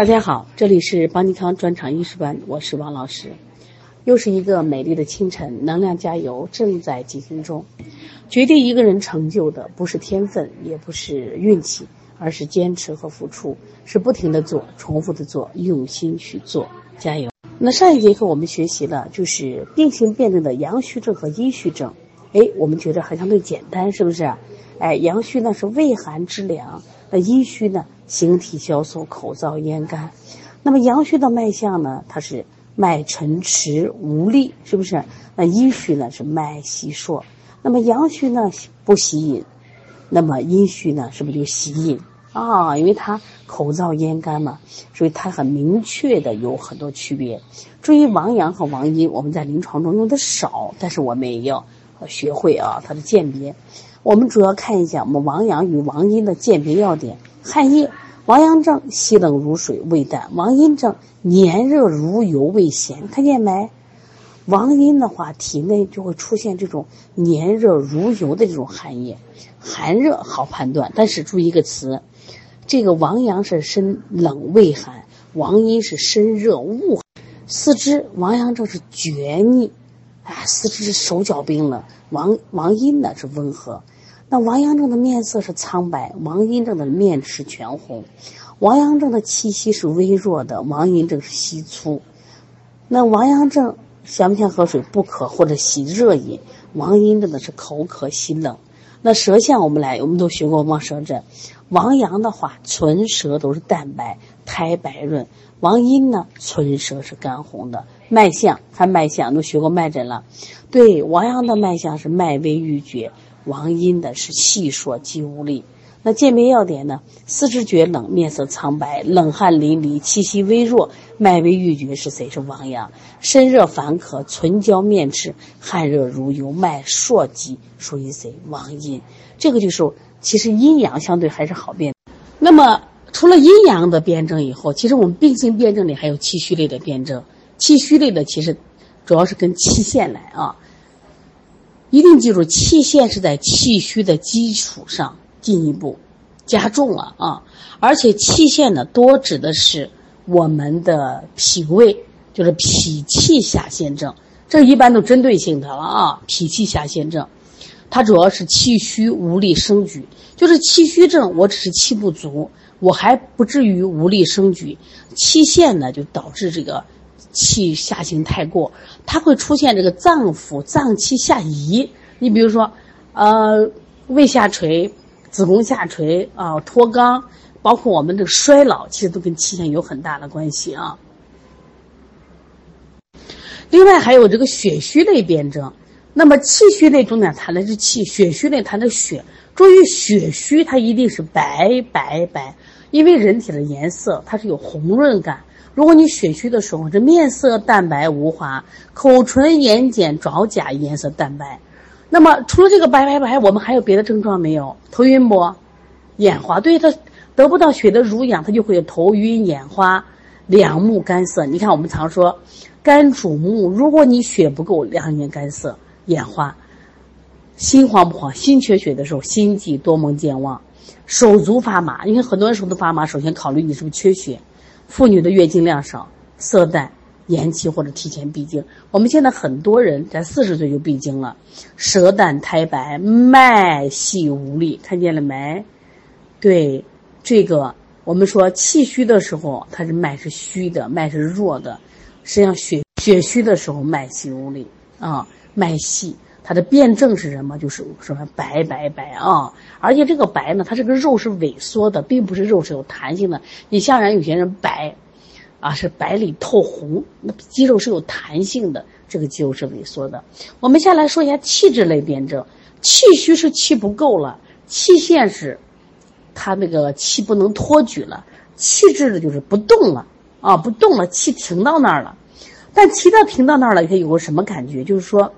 大家好，这里是邦尼康专场医师班，我是王老师。又是一个美丽的清晨，能量加油正在进行中。决定一个人成就的不是天分，也不是运气，而是坚持和付出，是不停的做，重复的做，用心去做。加油！那上一节课我们学习了就是病性辩证的阳虚症和阴虚症。哎，我们觉得还相对简单，是不是？哎，阳虚呢是畏寒肢凉，那阴虚呢形体消瘦，口燥咽干。那么阳虚的脉象呢，它是脉沉迟无力，是不是？那阴虚呢是脉细硕。那么阳虚呢不喜饮，那么阴虚呢是不是就喜饮啊？因为它口燥咽干嘛，所以它很明确的有很多区别。至于王阳和王阴，我们在临床中用的少，但是我们也要学会啊它的鉴别。我们主要看一下我们王阳与王阴的鉴别要点：汗液。王阳症稀冷如水，味淡；王阴症黏热如油，味咸。看见没？王阴的话，体内就会出现这种黏热如油的这种汗液，寒热好判断。但是注意一个词，这个王阳是身冷胃寒，王阴是身热恶寒。四肢王阳症是厥逆，啊，四肢手脚冰冷；王王阴呢是温和。那王阳症的面色是苍白，王阴症的面是全红。王阳症的气息是微弱的，王阴症是稀粗。那王阳症想不想喝水？不渴或者喜热饮。王阴症的是口渴喜冷。那舌象我们来，我们都学过望舌诊。王阳的话，唇舌都是淡白，苔白润；王阴呢，唇舌是干红的。脉象看脉象，都学过脉诊了。对，王阳的脉象是脉微欲绝。王阴的是细数肌无力，那鉴别要点呢？四肢厥冷，面色苍白，冷汗淋漓，气息微弱，脉微欲绝是谁？是王阳。身热烦渴，唇焦面赤，汗热如油，脉硕急，属于谁？王阴。这个就是其实阴阳相对还是好辨。那么除了阴阳的辩证以后，其实我们病性辩证里还有气虚类的辩证。气虚类的其实主要是跟气陷来啊。一定记住，气陷是在气虚的基础上进一步加重了啊！而且气陷呢，多指的是我们的脾胃，就是脾气下陷症，这一般都针对性的了啊！脾气下陷症，它主要是气虚无力生举，就是气虚症，我只是气不足，我还不至于无力生举，气陷呢就导致这个。气下行太过，它会出现这个脏腑脏器下移。你比如说，呃，胃下垂、子宫下垂啊、脱肛，包括我们这个衰老，其实都跟气象有很大的关系啊。另外还有这个血虚类辩证，那么气虚类重点谈的是气，血虚类谈的血。注意血虚，它一定是白白白，因为人体的颜色它是有红润感。如果你血虚的时候，这面色淡白无华，口唇眼睑爪甲颜色淡白，那么除了这个白白白，我们还有别的症状没有？头晕不？眼花？对，他得不到血的濡养，他就会头晕眼花，两目干涩。你看我们常说，肝主目，如果你血不够，两眼干涩、眼花，心慌不慌？心缺血的时候，心悸多梦健忘，手足发麻。因为很多人手都发麻，首先考虑你是不是缺血。妇女的月经量少，色淡，延期或者提前闭经。我们现在很多人在四十岁就闭经了，舌淡苔白，脉细无力，看见了没？对，这个我们说气虚的时候，它是脉是虚的，脉是弱的；实际上血血虚的时候，脉细无力啊，脉细。它的辩证是什么？就是什么白白白啊！而且这个白呢，它这个肉是萎缩的，并不是肉是有弹性的。你像人有些人白，啊是白里透红，那肌肉是有弹性的，这个肌肉是萎缩的。我们先来说一下气质类辩证，气虚是气不够了，气陷是，它那个气不能托举了，气滞的就是不动了啊，不动了，气停到那儿了。但气到停到那儿了，它有个什么感觉？就是说。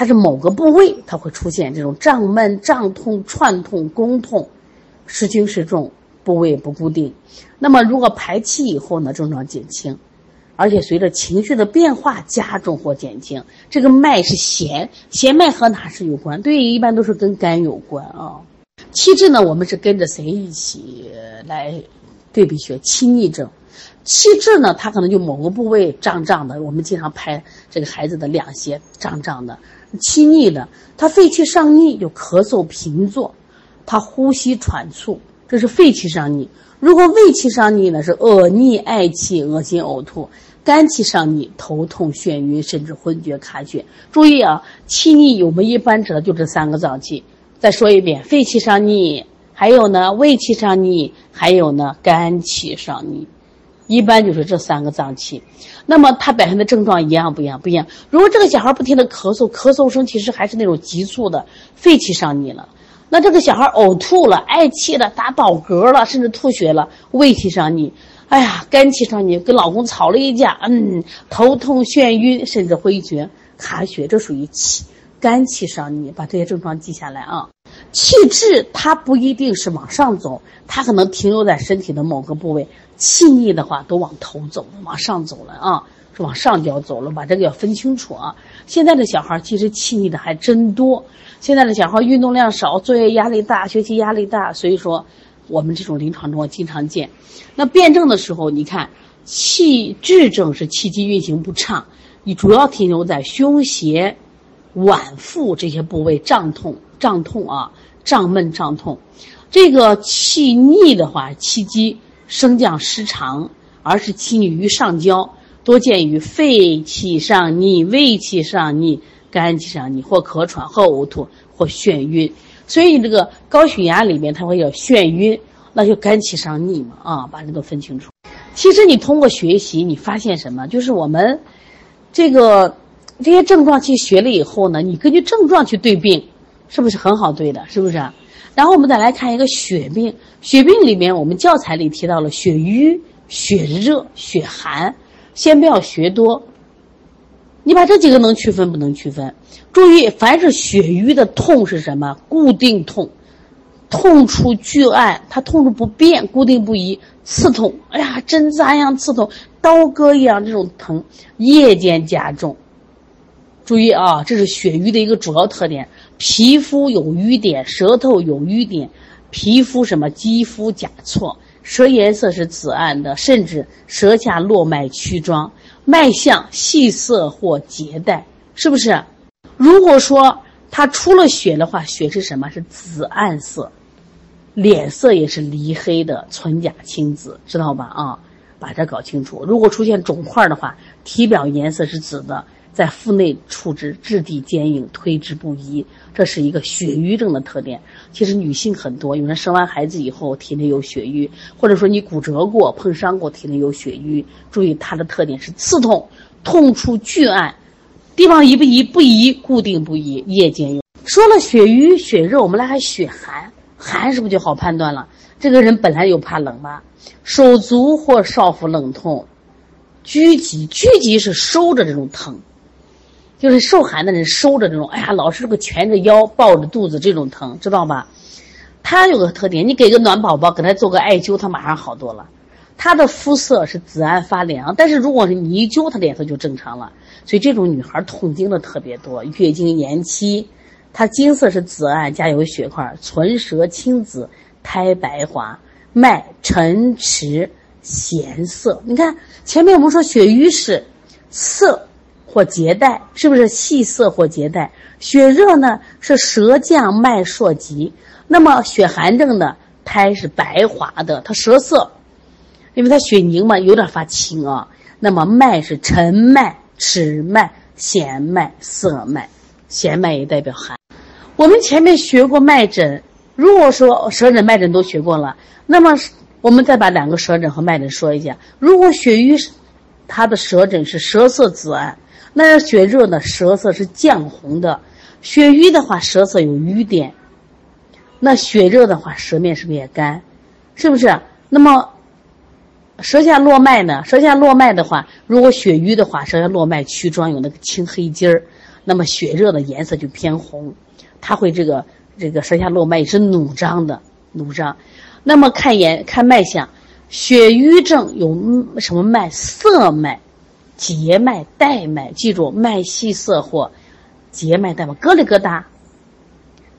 它是某个部位，它会出现这种胀闷、胀痛、串痛、宫痛，时轻时重，部位不固定。那么如果排气以后呢，症状减轻，而且随着情绪的变化加重或减轻。这个脉是弦，弦脉和哪是有关？对，一般都是跟肝有关啊。气滞呢，我们是跟着谁一起来对比学气逆症。气滞呢，它可能就某个部位胀胀的，我们经常拍这个孩子的两胁胀胀的。气逆的，他肺气上逆，就咳嗽频作，他呼吸喘促，这是肺气上逆。如果胃气上逆呢，是恶逆嗳气、恶心呕吐；肝气上逆，头痛眩晕，甚至昏厥卡血。注意啊，气逆我们一般指的就这三个脏器。再说一遍，肺气上逆，还有呢胃气上逆，还有呢肝气上逆。一般就是这三个脏器，那么它本身的症状一样不一样？不一样。如果这个小孩不停的咳嗽，咳嗽声其实还是那种急促的，肺气上逆了；那这个小孩呕吐了、嗳气了、打饱嗝了，甚至吐血了，胃气上逆。哎呀，肝气上逆，跟老公吵了一架，嗯，头痛、眩晕，甚至昏厥、卡血，这属于气肝气上逆。把这些症状记下来啊。气滞它不一定是往上走，它可能停留在身体的某个部位。气逆的话都往头走了，往上走了啊，是往上角走了，把这个要分清楚啊。现在的小孩其实气逆的还真多，现在的小孩运动量少，作业压力大，学习压力大，所以说我们这种临床中经常见。那辩证的时候，你看气滞症是气机运行不畅，你主要停留在胸胁、脘腹这些部位胀痛、胀痛啊，胀闷胀痛。这个气逆的话，气机。升降失常，而是气逆于上焦，多见于肺气上逆、胃气上逆、肝气上逆，或咳喘、或呕吐、或眩晕。所以这个高血压里面，它会有眩晕，那就肝气上逆嘛啊，把这个分清楚。其实你通过学习，你发现什么？就是我们这个这些症状去学了以后呢，你根据症状去对病，是不是很好对的？是不是？然后我们再来看一个血病，血病里面我们教材里提到了血瘀、血热、血寒，先不要学多。你把这几个能区分不能区分？注意，凡是血瘀的痛是什么？固定痛，痛处剧按，它痛处不变，固定不移，刺痛。哎呀，针扎一样刺痛，刀割一样这种疼，夜间加重。注意啊，这是血瘀的一个主要特点。皮肤有瘀点，舌头有瘀点，皮肤什么肌肤甲错，舌颜色是紫暗的，甚至舌下络脉曲张，脉象细涩或结带，是不是？如果说它出了血的话，血是什么？是紫暗色，脸色也是梨黑的，唇甲青紫，知道吧？啊，把这搞清楚。如果出现肿块的话，体表颜色是紫的。在腹内处置，质地坚硬，推之不移，这是一个血瘀症的特点。其实女性很多，有人生完孩子以后体内有血瘀，或者说你骨折过、碰伤过，体内有血瘀。注意它的特点是刺痛，痛处巨按，地方移不移？不移，固定不移，夜间用。说了血瘀、血热，我们来看血寒。寒是不是就好判断了？这个人本来就怕冷吧？手足或少腹冷痛，拘急，拘急是收着这种疼。就是受寒的人收着这种，哎呀，老是这个蜷着腰抱着肚子这种疼，知道吧？他有个特点，你给个暖宝宝，给他做个艾灸，他马上好多了。他的肤色是紫暗发凉，但是如果是你一灸，他脸色就正常了。所以这种女孩痛经的特别多，月经延期，她经色是紫暗加有血块，唇舌青紫，苔白滑，脉沉迟咸涩。你看前面我们说血瘀是涩。或结带，是不是细涩或结带？血热呢是舌降脉数急，那么血寒症的苔是白滑的，它舌涩，因为它血凝嘛，有点发青啊。那么脉是沉脉、迟脉、弦脉、涩脉，弦脉也代表寒。我们前面学过脉诊，如果说舌诊、脉诊都学过了，那么我们再把两个舌诊和脉诊说一下。如果血瘀，它的舌诊是舌色紫暗。那血热呢？舌色是绛红的；血瘀的话，舌色有瘀点。那血热的话，舌面是不是也干？是不是？那么舌下络脉呢？舌下络脉的话，如果血瘀的话，舌下络脉曲张有那个青黑筋儿，那么血热的颜色就偏红，它会这个这个舌下络脉也是努张的，努张。那么看眼看脉象，血瘀症有什么脉？涩脉。结脉带脉，记住脉细涩或结脉带脉，咯里咯哒，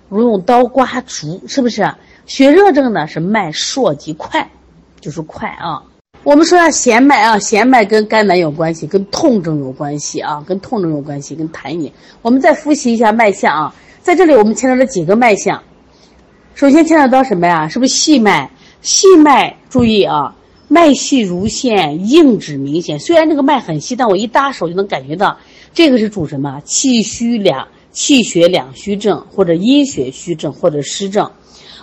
如用刀刮竹，是不是？血热症呢是脉数及快，就是快啊。我们说下弦脉啊，弦脉跟肝胆有关系，跟痛症有关系啊，跟痛症有关系，跟痰饮。我们再复习一下脉象啊，在这里我们牵扯了几个脉象。首先牵扯到什么呀？是不是细脉？细脉，注意啊，脉细如线，硬指明显。虽然这个脉很细，但我一搭手就能感觉到，这个是主什么？气虚两气血两虚症，或者阴血虚症，或者湿症。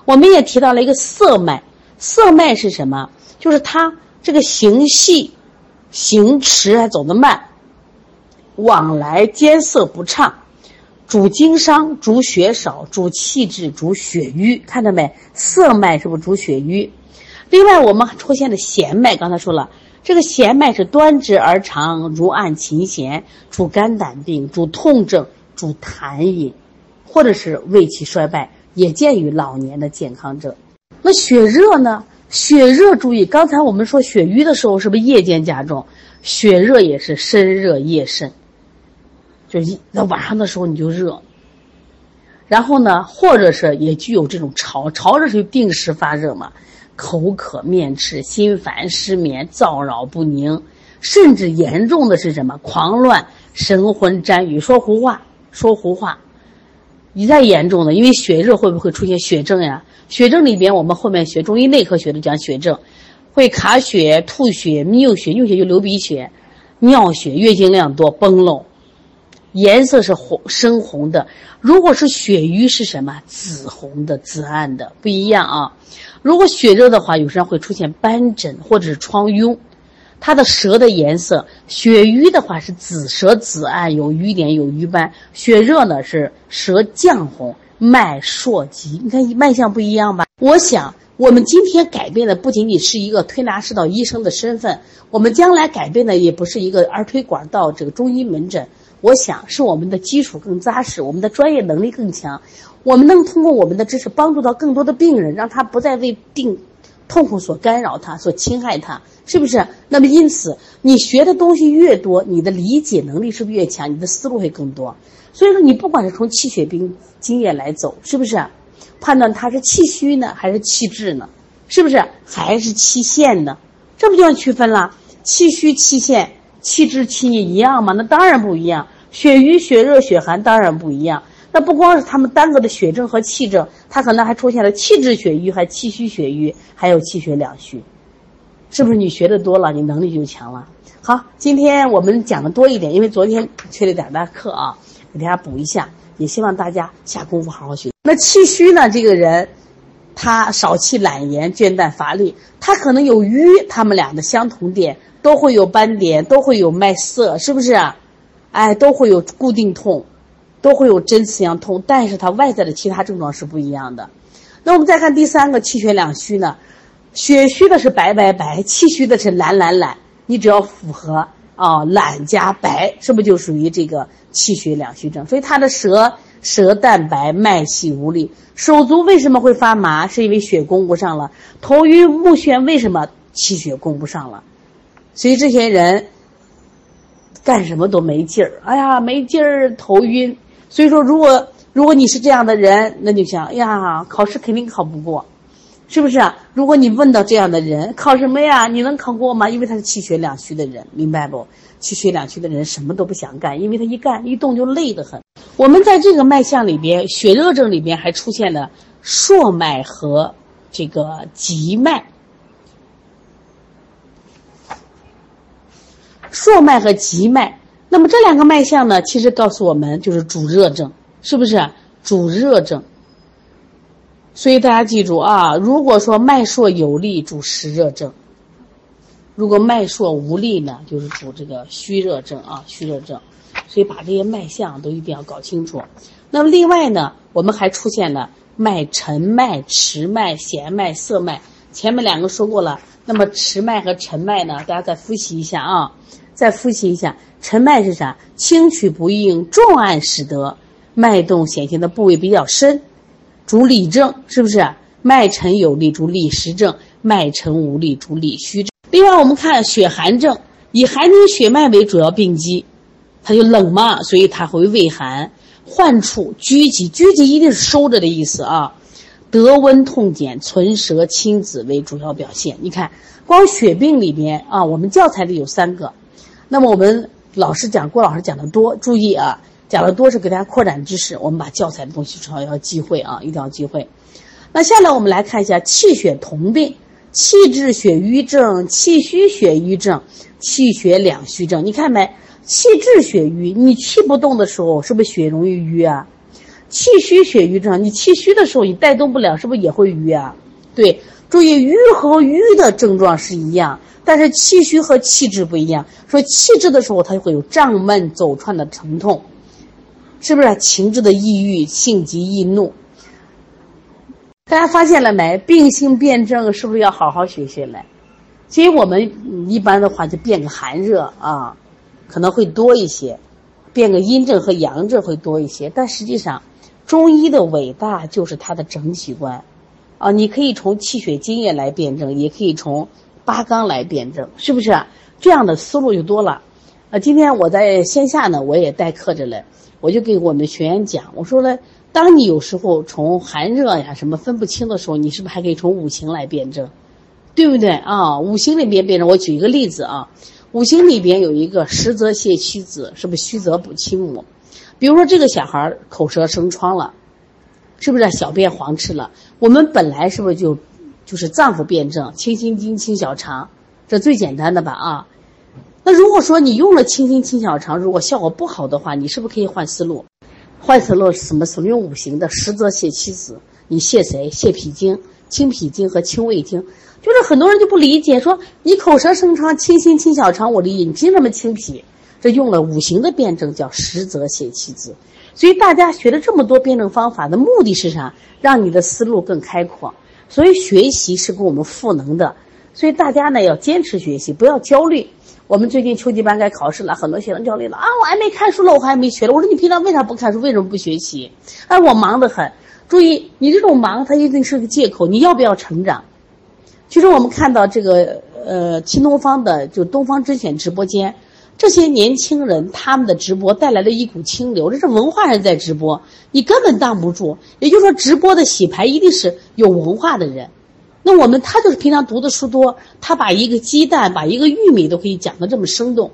我们也提到了一个涩脉，涩脉是什么？就是它。这个行细、行迟还走得慢，往来艰涩不畅，主经商，主血少，主气滞，主血瘀。看到没？涩脉是不是主血瘀？另外，我们出现的弦脉，刚才说了，这个弦脉是端直而长，如按琴弦，主肝胆病，主痛症，主痰饮，或者是胃气衰败，也见于老年的健康者。那血热呢？血热，注意，刚才我们说血瘀的时候，是不是夜间加重？血热也是身热夜甚，就一那晚上的时候你就热。然后呢，或者是也具有这种潮，潮热是定时发热嘛，口渴、面赤、心烦、失眠、燥扰不宁，甚至严重的是什么？狂乱、神魂沾雨、说胡话、说胡话。你再严重的，因为血热会不会出现血症呀？血症里边，我们后面学中医内科学的讲血症，会卡血、吐血、尿血，尿血就流鼻血、尿血，月经量多、崩漏，颜色是红深红的。如果是血瘀是什么？紫红的、紫暗的，不一样啊。如果血热的话，有时候会出现斑疹或者是疮痈。它的舌的颜色，血瘀的话是紫舌紫暗，有瘀点有瘀斑；血热呢是舌绛红，脉数急。你看脉象不一样吧？我想我们今天改变的不仅仅是一个推拿师到医生的身份，我们将来改变的也不是一个儿推管到这个中医门诊。我想是我们的基础更扎实，我们的专业能力更强，我们能通过我们的知识帮助到更多的病人，让他不再为病痛苦所干扰，他所侵害他。是不是？那么因此，你学的东西越多，你的理解能力是不是越强？你的思路会更多。所以说，你不管是从气血病经验来走，是不是？判断他是气虚呢，还是气滞呢？是不是？还是气陷呢？这不就要区分了？气虚、气陷、气滞、气逆一样吗？那当然不一样。血瘀、血热、血寒当然不一样。那不光是他们单个的血症和气症，它可能还出现了气滞血瘀，还气虚血瘀，还有气血两虚。是不是你学的多了，你能力就强了？好，今天我们讲的多一点，因为昨天缺了点大课啊，给大家补一下。也希望大家下功夫好好学。那气虚呢？这个人，他少气懒言、倦怠乏力，他可能有瘀，他们俩的相同点都会有斑点，都会有脉涩，是不是？哎，都会有固定痛，都会有针刺样痛，但是它外在的其他症状是不一样的。那我们再看第三个气血两虚呢？血虚的是白白白，气虚的是懒懒懒。你只要符合啊，懒加白，是不是就属于这个气血两虚症？所以他的舌舌淡白，脉细无力，手足为什么会发麻？是因为血供不上了。头晕目眩，为什么气血供不上了？所以这些人干什么都没劲儿。哎呀，没劲儿，头晕。所以说，如果如果你是这样的人，那就想，哎呀，考试肯定考不过。是不是？如果你问到这样的人，考什么呀？你能考过吗？因为他是气血两虚的人，明白不？气血两虚的人什么都不想干，因为他一干一动就累得很。我们在这个脉象里边，血热症里边还出现了朔脉和这个急脉。朔脉和急脉，那么这两个脉象呢，其实告诉我们就是主热症，是不是？主热症。所以大家记住啊，如果说脉数有力，主实热症；如果脉数无力呢，就是主这个虚热症啊，虚热症。所以把这些脉象都一定要搞清楚。那么另外呢，我们还出现了脉沉脉、迟脉、弦脉、涩脉。前面两个说过了。那么迟脉和沉脉呢，大家再复习一下啊，再复习一下。沉脉是啥？轻取不应，重按使得，脉动显现的部位比较深。主里症是不是？脉沉有力，主里实症；脉沉无力，主里虚症。另外，我们看血寒症，以寒凝血脉为主要病机，它就冷嘛，所以它会畏寒、患处、拘急。拘急一定是收着的意思啊。得温痛减、存舌清紫为主要表现。你看，光血病里边啊，我们教材里有三个。那么我们老师讲，郭老师讲的多，注意啊，讲的多是给大家扩展知识。我们把教材的东西最好要记会啊，一定要记会。那下来我们来看一下气血同病，气滞血瘀症、气虚血瘀症、气血两虚症。你看没？气滞血瘀，你气不动的时候，是不是血容易瘀啊？气虚血瘀症，你气虚的时候，你带动不了，是不是也会瘀啊？对，注意瘀和瘀的症状是一样，但是气虚和气滞不一样。说气滞的时候，它就会有胀闷、走窜的疼痛，是不是情志的抑郁、性急易怒？大家发现了没？病性辨证是不是要好好学学来？其实我们一般的话就变个寒热啊，可能会多一些，变个阴症和阳症会多一些，但实际上。中医的伟大就是它的整体观，啊，你可以从气血津液来辩证，也可以从八纲来辩证，是不是？这样的思路就多了。啊，今天我在线下呢，我也代课着嘞，我就给我们学员讲，我说呢，当你有时候从寒热呀什么分不清的时候，你是不是还可以从五行来辩证，对不对啊？五行里边辩证，我举一个例子啊，五行里边有一个实则泻虚子，是不是虚则补其母？比如说这个小孩口舌生疮了，是不是小便黄赤了？我们本来是不是就就是脏腑辩证，清心经、清小肠，这最简单的吧啊？那如果说你用了清心清小肠，如果效果不好的话，你是不是可以换思路？换思路是什么什么？用五行的实则泻其子，你泻谁？泻脾经、清脾经和清胃经。就是很多人就不理解，说你口舌生疮，清心清小肠，我理解，你凭什么清脾？这用了五行的辩证，叫实则泻其子。所以大家学了这么多辩证方法的目的是啥？让你的思路更开阔。所以学习是给我们赋能的。所以大家呢要坚持学习，不要焦虑。我们最近秋季班该考试了，很多学生焦虑了啊！我还没看书了，我还没学了。我说你平常为啥不看书？为什么不学习？哎，我忙得很。注意，你这种忙，它一定是个借口。你要不要成长？其实我们看到这个呃，新东方的就东方甄选直播间。这些年轻人他们的直播带来了一股清流，这是文化人在直播，你根本挡不住。也就是说，直播的洗牌一定是有文化的人。那我们他就是平常读的书多，他把一个鸡蛋、把一个玉米都可以讲得这么生动。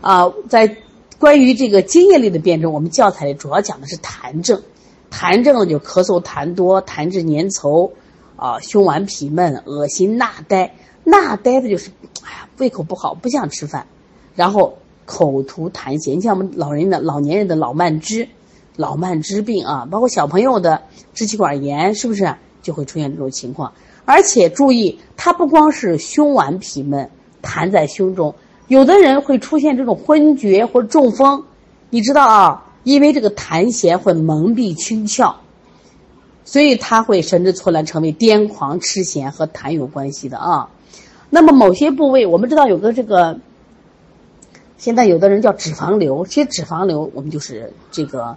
啊，在关于这个津液类的辩证，我们教材里主要讲的是痰症。痰症就咳嗽痰多、痰质粘稠，啊，胸脘痞闷、恶心、纳呆。纳呆的就是，哎呀，胃口不好，不想吃饭。然后口吐痰涎，你像我们老人的老年人的老慢支、老慢支病啊，包括小朋友的支气管炎，是不是就会出现这种情况？而且注意，它不光是胸脘痞闷，痰在胸中，有的人会出现这种昏厥或中风，你知道啊？因为这个痰涎会蒙蔽清窍，所以他会神志错乱，成为癫狂、痴痫和痰有关系的啊。那么某些部位，我们知道有个这个。现在有的人叫脂肪瘤，其实脂肪瘤我们就是这个，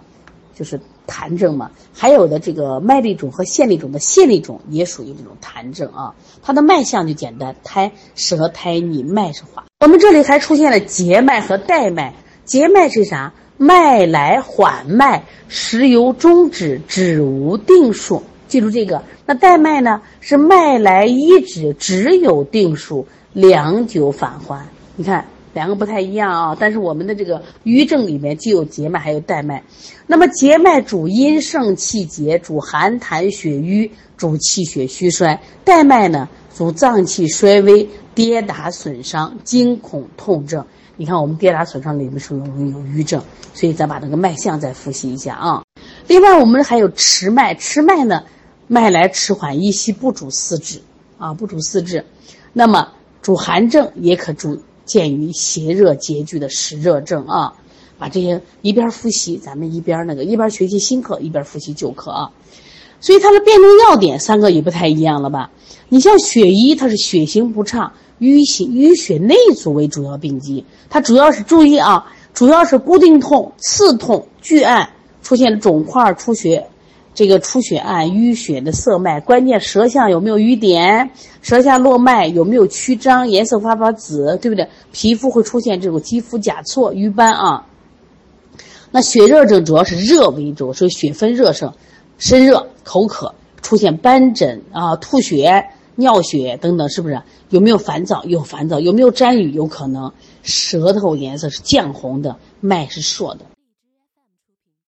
就是痰症嘛。还有的这个麦粒肿和腺粒肿的腺粒肿也属于这种痰症啊。它的脉象就简单，苔舌苔腻，脉是滑。我们这里还出现了结脉和带脉。结脉是啥？脉来缓脉，时由中止，止无定数。记住这个。那带脉呢？是脉来一止，只有定数，良久返还。你看。两个不太一样啊，但是我们的这个瘀症里面既有结脉，还有带脉。那么结脉主阴盛气结，主寒痰血瘀，主气血虚衰；带脉呢，主脏气衰微、跌打损伤、惊恐痛症。你看，我们跌打损伤里面是容易有瘀症，所以咱把这个脉象再复习一下啊。另外，我们还有迟脉，迟脉呢，脉来迟缓一息，不主四肢啊，不主四肢。那么主寒症也可主。鉴于邪热结聚的湿热症啊，把这些一边复习，咱们一边那个一边学习新课，一边复习旧课啊。所以它的辩证要点三个也不太一样了吧？你像血瘀，它是血行不畅，淤血淤血内阻为主要病机，它主要是注意啊，主要是固定痛、刺痛、剧按，出现肿块、出血。这个出血案淤血的色脉，关键舌象有没有瘀点，舌下络脉有没有曲张，颜色发发紫，对不对？皮肤会出现这种肌肤甲错、瘀斑啊。那血热症主要是热为主，所以血分热盛，身热、口渴、出现斑疹啊、吐血、尿血等等，是不是？有没有烦躁？有烦躁。有没有沾雨？有可能。舌头颜色是绛红的，脉是硕的。